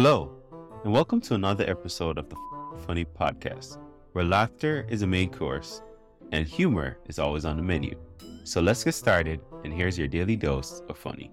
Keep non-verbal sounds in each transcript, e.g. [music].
Hello, and welcome to another episode of the Funny Podcast, where laughter is a main course and humor is always on the menu. So let's get started, and here's your daily dose of funny.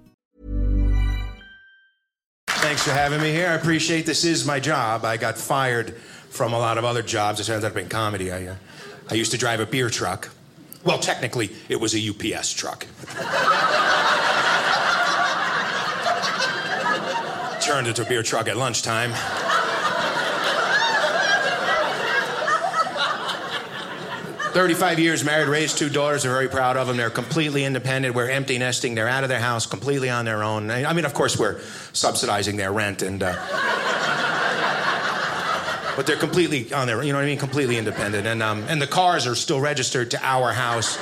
Thanks for having me here. I appreciate this is my job. I got fired from a lot of other jobs. It ended up in comedy. I, uh, I used to drive a beer truck. Well, technically, it was a UPS truck. [laughs] Turned into a beer truck at lunchtime. Thirty-five years married, raised two daughters. Are very proud of them. They're completely independent. We're empty nesting. They're out of their house, completely on their own. I mean, of course, we're subsidizing their rent, and uh, [laughs] but they're completely on their. You know what I mean? Completely independent, and um, and the cars are still registered to our house.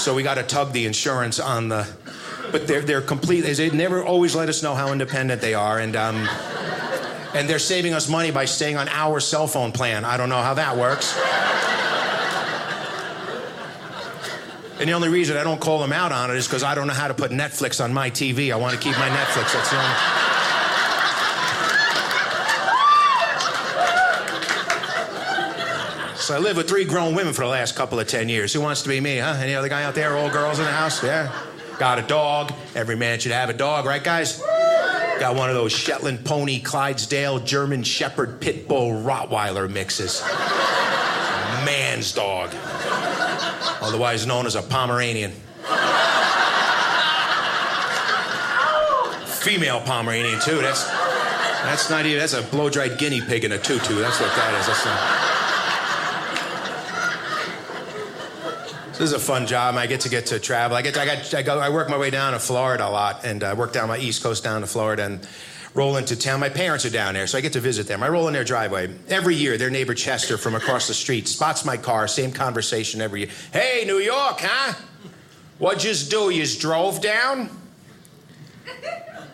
So we got to tug the insurance on the. But they're they're complete. They never always let us know how independent they are, and um, and they're saving us money by staying on our cell phone plan. I don't know how that works. And the only reason I don't call them out on it is because I don't know how to put Netflix on my TV. I want to keep my Netflix. That's the only. So I live with three grown women for the last couple of ten years. Who wants to be me, huh? Any other guy out there? All girls in the house? Yeah. Got a dog. Every man should have a dog, right, guys? Got one of those Shetland pony, Clydesdale, German Shepherd, Pit Bull, Rottweiler mixes. Man's dog otherwise known as a Pomeranian. Female Pomeranian too. That's that's not even that's a blow-dried guinea pig in a tutu. That's what that is. That's this is a fun job. I get to get to travel. I get to, I got I go I work my way down to Florida a lot, and I work down my East Coast down to Florida and roll into town. My parents are down there, so I get to visit them. I roll in their driveway. Every year, their neighbor Chester from across the street spots my car, same conversation every year. Hey, New York, huh? What'd you do? You just drove down?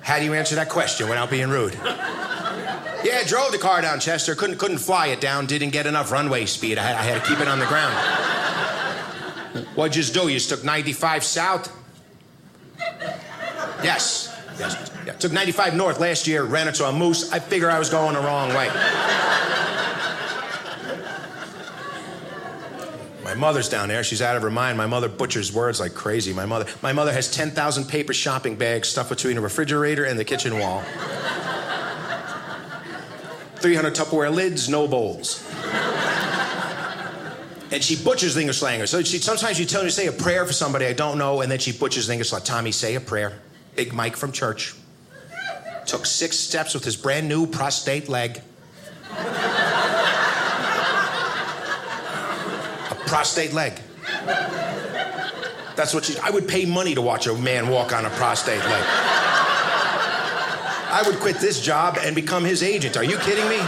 How do you answer that question without being rude? Yeah, drove the car down, Chester. Couldn't, couldn't fly it down, didn't get enough runway speed. I had, I had to keep it on the ground. What'd you just do? You just took 95 south? Yes. Yes. Yeah. Took 95 north last year, ran into a moose. I figure I was going the wrong way. My mother's down there. She's out of her mind. My mother butchers words like crazy. My mother, my mother has 10,000 paper shopping bags stuffed between a refrigerator and the kitchen wall. 300 Tupperware lids, no bowls. And she butchers the English language. So she, sometimes you tell her to say a prayer for somebody I don't know, and then she butchers the English like, Tommy, say a prayer. Big Mike from church. Took six steps with his brand new prostate leg. a prostate leg. That's what she. I would pay money to watch a man walk on a prostate leg. I would quit this job and become his agent. Are you kidding me?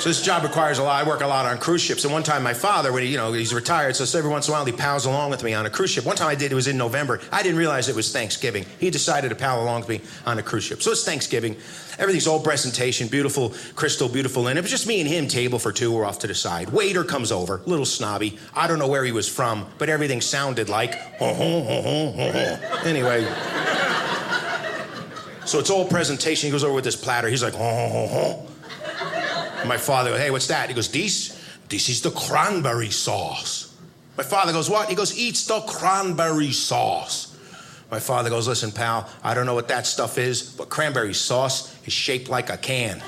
So this job requires a lot. I work a lot on cruise ships. And one time, my father, when he, you know, he's retired, so every once in a while he pals along with me on a cruise ship. One time I did, it was in November. I didn't realize it was Thanksgiving. He decided to pal along with me on a cruise ship. So it's Thanksgiving. Everything's all presentation, beautiful crystal, beautiful. And it was just me and him, table for two. We're off to the side. Waiter comes over, little snobby. I don't know where he was from, but everything sounded like. anyway. So it's all presentation. He goes over with this platter. He's like, my father goes, hey, what's that? He goes, this, this is the cranberry sauce. My father goes, what? He goes, eats the cranberry sauce. My father goes, listen, pal, I don't know what that stuff is, but cranberry sauce is shaped like a can.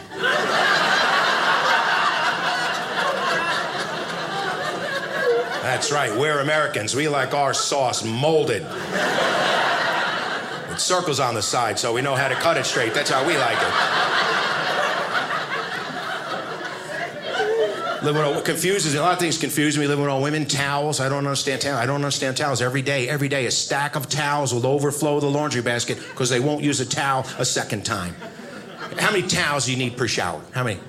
That's right, we're Americans. We like our sauce molded. With circles on the side so we know how to cut it straight. That's how we like it. Living all, confuses me. A lot of things confuse me. Living with all women, towels. I don't understand towels. I don't understand towels. Every day, every day, a stack of towels will overflow the laundry basket because they won't use a towel a second time. How many towels do you need per shower? How many?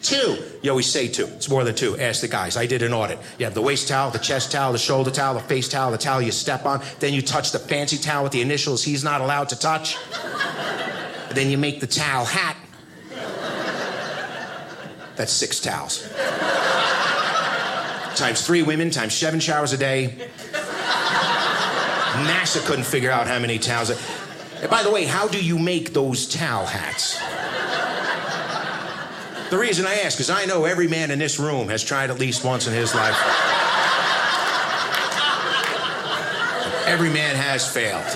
Two. You always say two. It's more than two. Ask the guys. I did an audit. You have the waist towel, the chest towel, the shoulder towel, the face towel, the towel you step on. Then you touch the fancy towel with the initials he's not allowed to touch. then you make the towel hat. That's six towels times three women, times seven showers a day. NASA couldn't figure out how many towels. And by the way, how do you make those towel hats? The reason I ask is I know every man in this room has tried at least once in his life. every man has failed.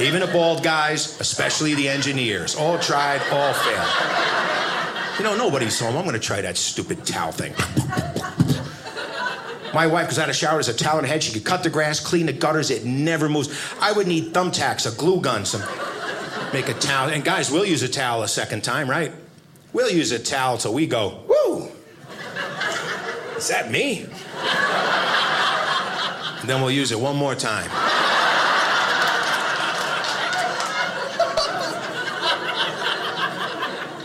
Even the bald guys, especially the engineers, all tried, all failed. You know, nobody saw. I'm going to try that stupid towel thing. My wife goes out of shower, has a her head. She could cut the grass, clean the gutters. It never moves. I would need thumbtacks, a glue gun, some make a towel. And guys, we'll use a towel a second time, right? We'll use a towel till we go, woo! Is that me? Then we'll use it one more time.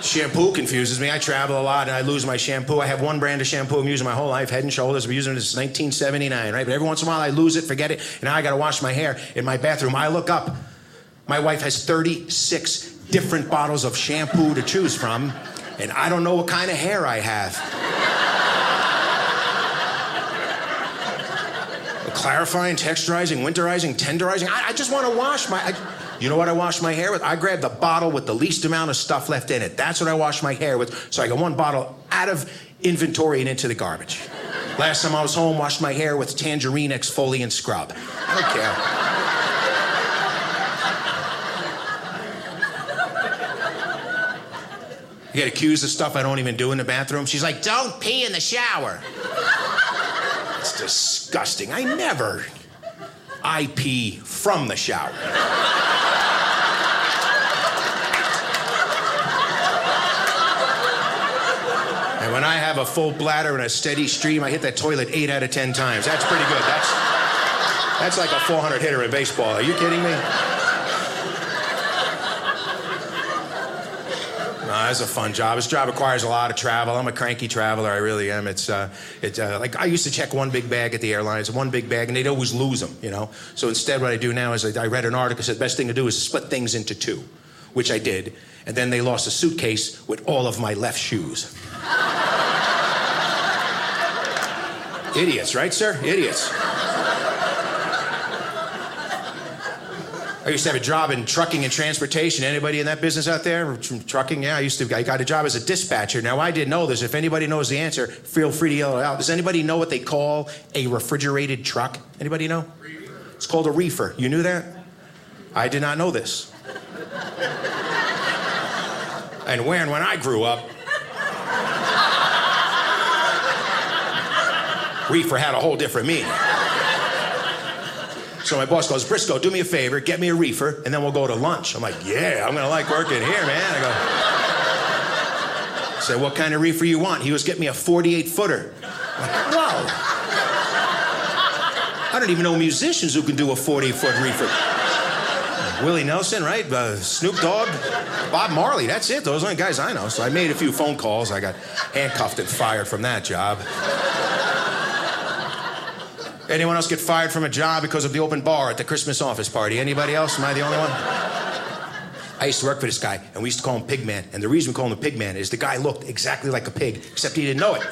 Shampoo confuses me. I travel a lot and I lose my shampoo. I have one brand of shampoo I'm using my whole life, Head and Shoulders. I've been using it since 1979, right? But every once in a while I lose it, forget it, and now I got to wash my hair in my bathroom. I look up. My wife has 36 different bottles of shampoo to choose from, and I don't know what kind of hair I have. Clarifying, texturizing, winterizing, tenderizing. I, I just want to wash my. I, you know what I wash my hair with? I grab the bottle with the least amount of stuff left in it. That's what I wash my hair with. So I get one bottle out of inventory and into the garbage. Last time I was home, washed my hair with tangerine exfoliant scrub. I don't care. You get accused of stuff I don't even do in the bathroom. She's like, don't pee in the shower. It's disgusting. I never. I pee from the shower. When I have a full bladder and a steady stream, I hit that toilet eight out of ten times. That's pretty good. That's that's like a 400 hitter in baseball. Are you kidding me? No, it's a fun job. This job requires a lot of travel. I'm a cranky traveler. I really am. It's, uh, it's uh, like I used to check one big bag at the airlines, one big bag, and they'd always lose them, you know. So instead, what I do now is I, I read an article that said the best thing to do is split things into two, which I did. And then they lost a suitcase with all of my left shoes. Idiots, right, sir? Idiots. I used to have a job in trucking and transportation. Anybody in that business out there? Trucking? Yeah, I used to. I got a job as a dispatcher. Now I didn't know this. If anybody knows the answer, feel free to yell it out. Does anybody know what they call a refrigerated truck? Anybody know? It's called a reefer. You knew that? I did not know this. and when when I grew up, reefer had a whole different meaning. So my boss goes, Briscoe, do me a favor, get me a reefer, and then we'll go to lunch. I'm like, yeah, I'm gonna like working here, man. I go, say, what kind of reefer you want? He was getting me a 48 footer. Like, wow. I don't even know musicians who can do a 40 foot reefer. Willie Nelson, right? Uh, Snoop Dogg, Bob Marley. That's it. Those are the guys I know. So I made a few phone calls. I got handcuffed and fired from that job. Anyone else get fired from a job because of the open bar at the Christmas office party? Anybody else? Am I the only one? I used to work for this guy, and we used to call him Pigman. And the reason we call him the Pigman is the guy looked exactly like a pig, except he didn't know it.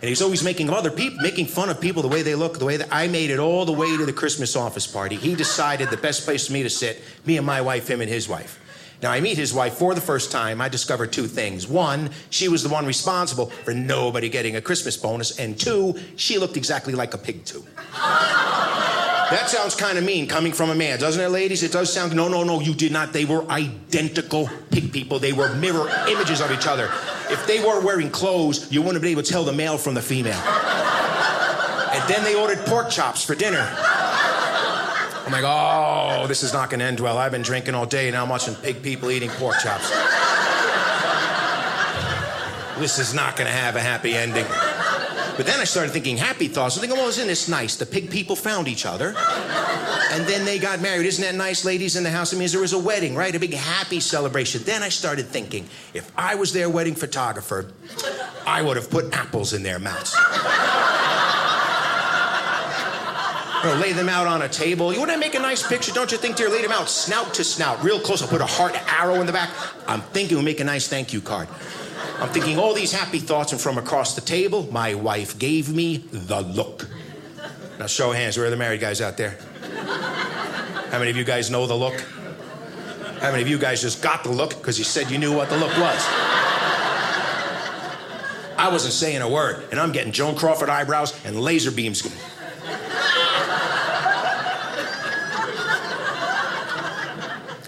And he's always making other people, making fun of people the way they look, the way that I made it all the way to the Christmas office party. He decided the best place for me to sit, me and my wife, him and his wife. Now, I meet his wife for the first time. I discover two things. One, she was the one responsible for nobody getting a Christmas bonus. And two, she looked exactly like a pig, too. That sounds kind of mean coming from a man, doesn't it, ladies? It does sound. No, no, no, you did not. They were identical pig people. They were mirror images of each other. If they weren't wearing clothes, you wouldn't have been able to tell the male from the female. And then they ordered pork chops for dinner. I'm like, oh, this is not going to end well. I've been drinking all day, now I'm watching pig people eating pork chops. this is not going to have a happy ending. But then I started thinking happy thoughts. I'm thinking, well, isn't this nice? The pig people found each other. And then they got married. Isn't that nice, ladies in the house? It means there was a wedding, right? A big happy celebration. Then I started thinking, if I was their wedding photographer, I would have put apples in their mouths. You know, lay them out on a table. You want to make a nice picture, don't you think, dear? Lay them out snout to snout, real close. I'll put a heart arrow in the back. I'm thinking we'll make a nice thank you card. I'm thinking all these happy thoughts, and from across the table, my wife gave me the look. Now, show hands, where are the married guys out there? How many of you guys know the look? How many of you guys just got the look because you said you knew what the look was? I wasn't saying a word, and I'm getting Joan Crawford eyebrows and laser beams.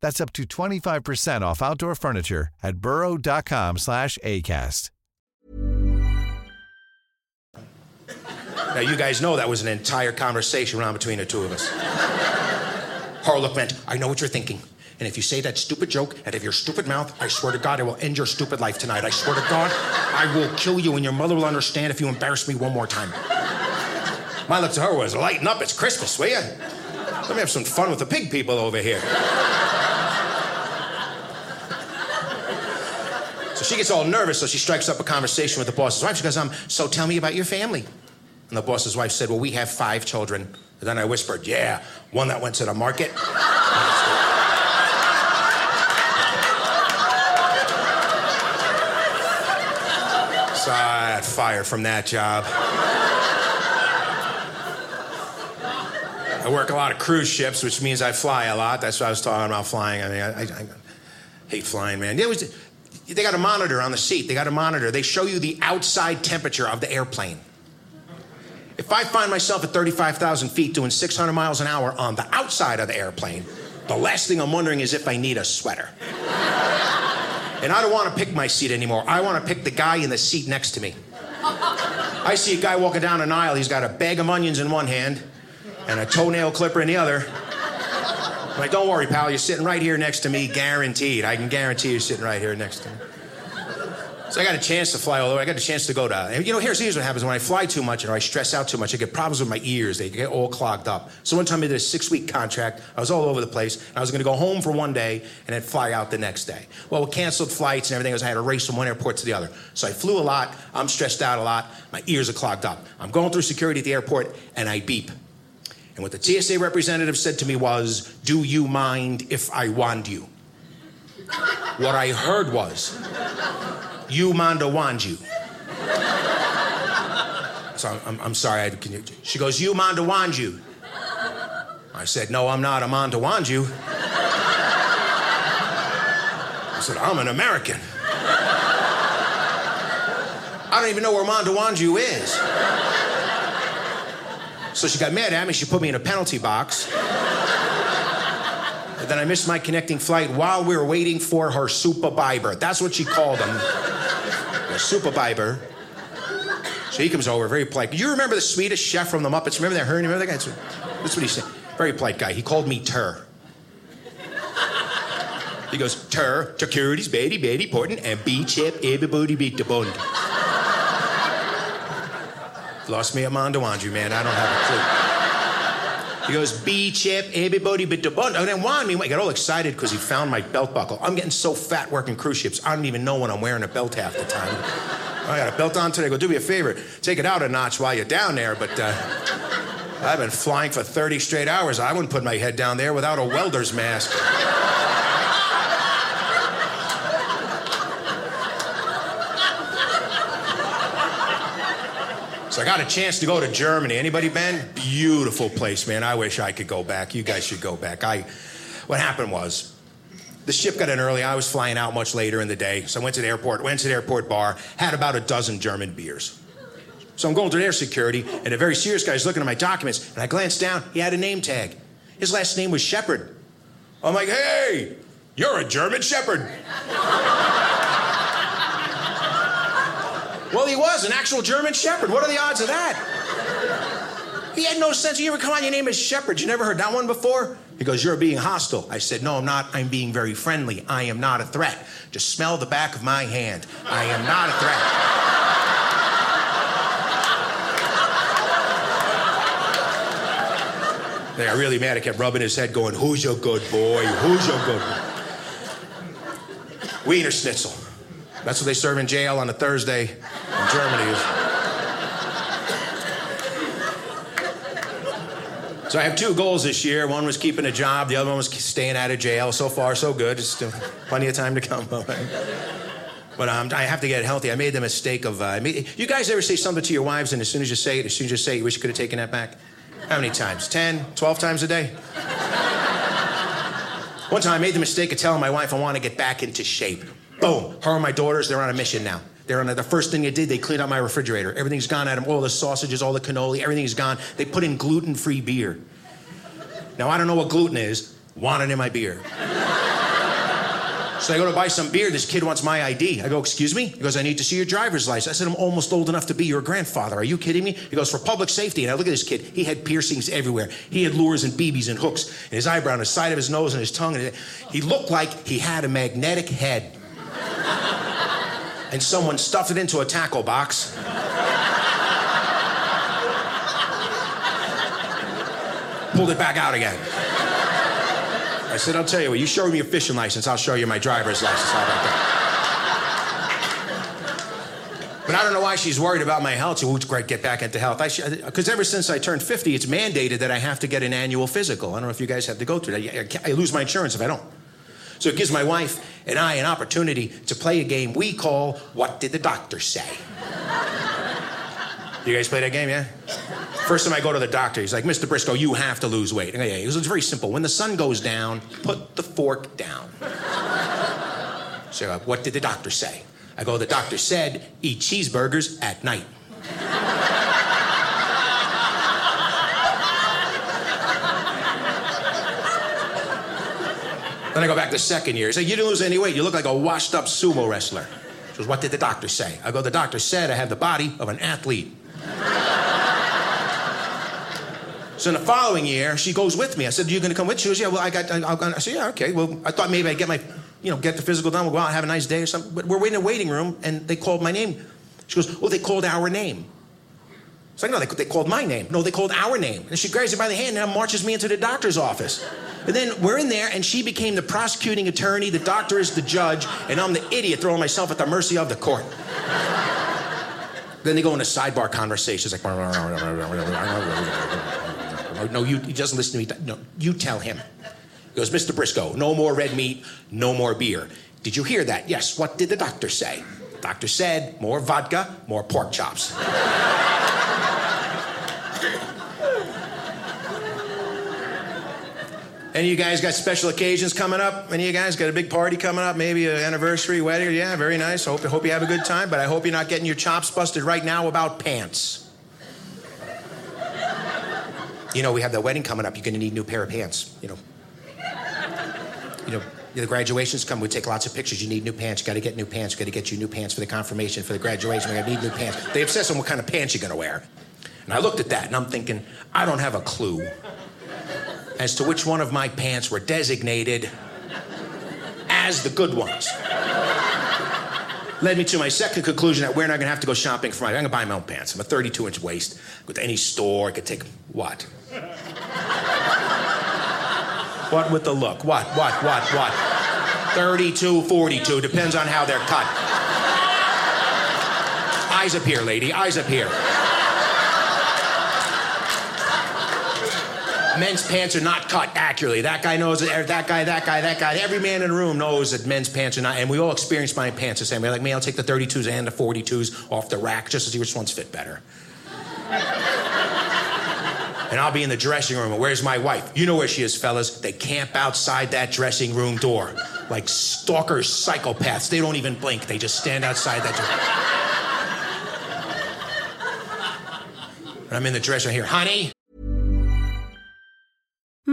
That's up to 25% off outdoor furniture at burrow.com/acast. Now, you guys know that was an entire conversation around between the two of us. Harlock went, I know what you're thinking. And if you say that stupid joke out of your stupid mouth, I swear to God, I will end your stupid life tonight. I swear to God, I will kill you, and your mother will understand if you embarrass me one more time. My look to her was, lighten up, it's Christmas, will you? Let me have some fun with the pig people over here. She gets all nervous, so she strikes up a conversation with the boss's wife. She goes, um, so tell me about your family. And the boss's wife said, well, we have five children. And then I whispered, yeah, one that went to the market. So I got fired from that job. I work a lot of cruise ships, which means I fly a lot. That's what I was talking about flying. I mean, I, I, I hate flying, man. It was, they got a monitor on the seat. They got a monitor. They show you the outside temperature of the airplane. If I find myself at 35,000 feet doing 600 miles an hour on the outside of the airplane, the last thing I'm wondering is if I need a sweater. And I don't want to pick my seat anymore. I want to pick the guy in the seat next to me. I see a guy walking down an aisle. He's got a bag of onions in one hand and a toenail clipper in the other. Like, don't worry, pal. You're sitting right here next to me, guaranteed. I can guarantee you're sitting right here next to me. So I got a chance to fly all over. I got a chance to go to. You know, here's, here's what happens when I fly too much or I stress out too much. I get problems with my ears. They get all clogged up. So one time I did a six week contract. I was all over the place. I was going to go home for one day and then fly out the next day. Well, we canceled flights and everything. I had to race from one airport to the other. So I flew a lot. I'm stressed out a lot. My ears are clogged up. I'm going through security at the airport and I beep. And what the TSA representative said to me was, Do you mind if I wand you? What I heard was, you Manda Wanju. So I'm, I'm sorry, I, you, she goes, you Manda Wanju. I said, no, I'm not I'm on to wand you. I said, I'm an American. I don't even know where Amanda Wanju is. So she got mad at me. She put me in a penalty box. Then I missed my connecting flight while we were waiting for her super biber. That's what she called him. A super biber. So he comes over, very polite. You remember the Swedish chef from the Muppets? Remember that? Her? Remember that guy? That's what he said. Very polite guy. He called me Tur. He goes, Tur, securities, Betty, Betty, Porton, and B chip, everybody beat the bund. Lost me at Mondawanju, man. I don't have a clue. He goes, B chip, everybody but the bun. And then one, me, I got all excited because he found my belt buckle. I'm getting so fat working cruise ships, I don't even know when I'm wearing a belt half the time. I got a belt on today. Go do me a favor, take it out a notch while you're down there. But uh, I've been flying for 30 straight hours. I wouldn't put my head down there without a welder's mask. So I got a chance to go to Germany. Anybody been? Beautiful place, man. I wish I could go back. You guys should go back. I what happened was the ship got in early. I was flying out much later in the day. So I went to the airport, went to the airport bar, had about a dozen German beers. So I'm going through air security, and a very serious guy is looking at my documents, and I glanced down. He had a name tag. His last name was Shepard. I'm like, hey, you're a German Shepherd. Well, he was an actual German Shepherd. What are the odds of that? He had no sense. You ever come on, your name is Shepherd. You never heard that one before? He goes, You're being hostile. I said, No, I'm not. I'm being very friendly. I am not a threat. Just smell the back of my hand. I am not a threat. They got really mad. I kept rubbing his head, going, Who's your good boy? Who's your good boy? Wiener Schnitzel. That's what they serve in jail on a Thursday in Germany. Is. So I have two goals this year. One was keeping a job. The other one was staying out of jail. So far, so good. Plenty of time to come. [laughs] But um, I have to get healthy. I made the mistake of. Uh, you guys ever say something to your wives, and as soon as you say it, as soon as you say it, you wish you could have taken that back? How many times? 10, 12 times a day? One time I made the mistake of telling my wife I want to get back into shape. Boom. Her and my daughters, they're on a mission now. They're on the first thing they did, they cleaned out my refrigerator. Everything's gone of all the sausages, all the cannoli, everything's gone. They put in gluten free beer. Now, I don't know what gluten is, want it in my beer. So I go to buy some beer. This kid wants my ID. I go, Excuse me? He goes, I need to see your driver's license. I said, I'm almost old enough to be your grandfather. Are you kidding me? He goes, For public safety. And I look at this kid. He had piercings everywhere. He had lures and BBs and hooks in his eyebrow, on the side of his nose, and his tongue. And he looked like he had a magnetic head. And someone stuffed it into a tackle box. Pulled it back out again. I said, I'll tell you what, you show me your fishing license, I'll show you my driver's license. How about that? But I don't know why she's worried about my health. So, great, get back into health. Because uh, ever since I turned 50, it's mandated that I have to get an annual physical. I don't know if you guys have to go through that. I, I lose my insurance if I don't. So it gives my wife and I an opportunity to play a game we call What Did the Doctor Say? you guys play that game, yeah? First time I go to the doctor, he's like, Mr. Briscoe, you have to lose weight. I go, yeah, it was very simple. When the sun goes down, put the fork down. So, what did the doctor say? I go, the doctor said, eat cheeseburgers at night. Then I go back the second year. He said, You didn't lose any weight. You look like a washed up sumo wrestler. She goes, What did the doctor say? I go, The doctor said I have the body of an athlete. so in the following year, she goes with me. I said, You're going to come with? She goes, Yeah, well, I got, I, I, I said, Yeah, okay. Well, I thought maybe I'd get my, you know, get the physical done. We'll go out and have a nice day or something. But we're in a waiting room and they called my name. She goes, Oh, they called our name. It's like, no, they, they called my name. No, they called our name. And she grabs me by the hand and marches me into the doctor's office. And then we're in there, and she became the prosecuting attorney, the doctor is the judge, and I'm the idiot throwing myself at the mercy of the court. then they go into sidebar conversations like, no, you, doesn't listen to me. No, you tell him. He goes, Mr. Briscoe, no more red meat, no more beer. Did you hear that? Yes. What did the doctor say? Doctor said more vodka, more pork chops. Any of you guys got special occasions coming up? Any of you guys got a big party coming up? Maybe an anniversary, wedding? Yeah, very nice. Hope, hope you have a good time, but I hope you're not getting your chops busted right now about pants. You know, we have that wedding coming up. You're going to need a new pair of pants. You know, you know, the graduation's coming. We take lots of pictures. You need new pants. You got to get new pants. Got to get you new pants for the confirmation, for the graduation. We got to need new pants. They obsess on what kind of pants you're going to wear. And I looked at that and I'm thinking, I don't have a clue as to which one of my pants were designated as the good ones. Led me to my second conclusion that we're not gonna have to go shopping for my. I'm gonna buy my own pants. I'm a 32 inch waist. Go to any store. I could take what? what with the look? What? What? What? What? 32, 42. Depends on how they're cut. Eyes up here, lady. Eyes up here. Men's pants are not cut accurately. That guy knows it. That guy, that guy, that guy. Every man in the room knows that men's pants are not. And we all experience buying pants the same way. Like me, I'll take the 32s and the 42s off the rack just to see which ones fit better. and I'll be in the dressing room. And where's my wife? You know where she is, fellas. They camp outside that dressing room door like stalkers, psychopaths. They don't even blink. They just stand outside that door. And I'm in the dressing room here, honey.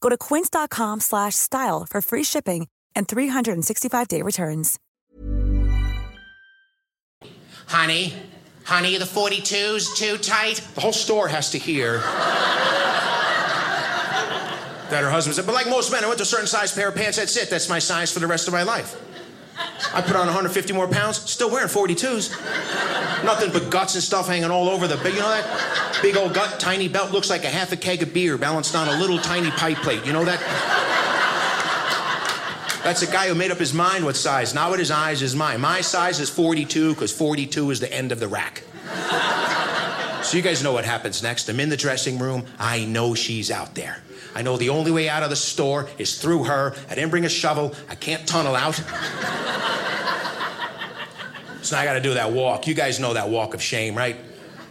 Go to quince.com slash style for free shipping and 365-day returns. Honey, honey, the 42's too tight. The whole store has to hear that her husband said, but like most men, I went to a certain size pair of pants, that's it. That's my size for the rest of my life. I put on 150 more pounds, still wearing 42s. Nothing but guts and stuff hanging all over the big, you know that? Big old gut, tiny belt, looks like a half a keg of beer balanced on a little tiny pipe plate. You know that? That's a guy who made up his mind what size, not what his eyes is mine. My size is 42 because 42 is the end of the rack. So you guys know what happens next. I'm in the dressing room. I know she's out there. I know the only way out of the store is through her. I didn't bring a shovel. I can't tunnel out. [laughs] so I got to do that walk. You guys know that walk of shame, right?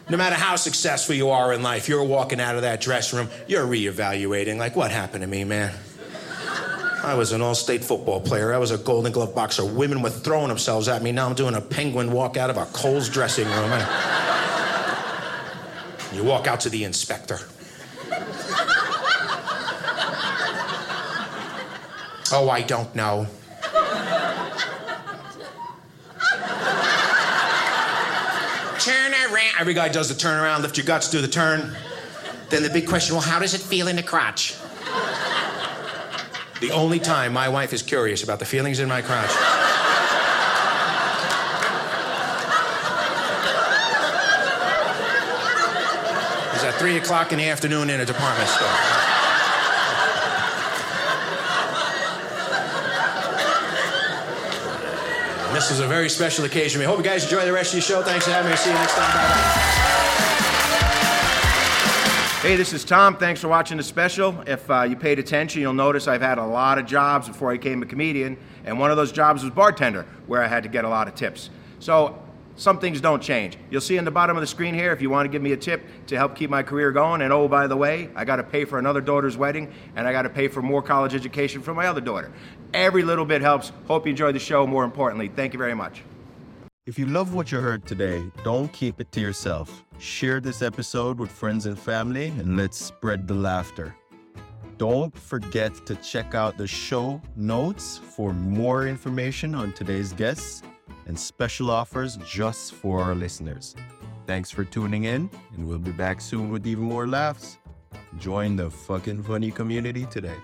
No matter how successful you are in life, you're walking out of that dressing room, you're reevaluating. Like, what happened to me, man? I was an all state football player. I was a golden glove boxer. Women were throwing themselves at me. Now I'm doing a penguin walk out of a Kohl's dressing room. You walk out to the inspector. Oh, I don't know. turn around. Every guy does the turn around, lift your guts, do the turn. Then the big question well, how does it feel in the crotch? The only time my wife is curious about the feelings in my crotch. 3 o'clock in the afternoon in a department store. This is a very special occasion. We hope you guys enjoy the rest of your show. Thanks for having me. See you next time. Bye-bye. Hey, this is Tom. Thanks for watching the special. If uh, you paid attention, you'll notice I've had a lot of jobs before I became a comedian, and one of those jobs was bartender, where I had to get a lot of tips. So some things don't change. You'll see on the bottom of the screen here if you want to give me a tip to help keep my career going. And oh, by the way, I got to pay for another daughter's wedding, and I got to pay for more college education for my other daughter. Every little bit helps. Hope you enjoy the show. More importantly, thank you very much. If you love what you heard today, don't keep it to yourself. Share this episode with friends and family and let's spread the laughter. Don't forget to check out the show notes for more information on today's guests and special offers just for our listeners. Thanks for tuning in, and we'll be back soon with even more laughs. Join the FOQN funny community today.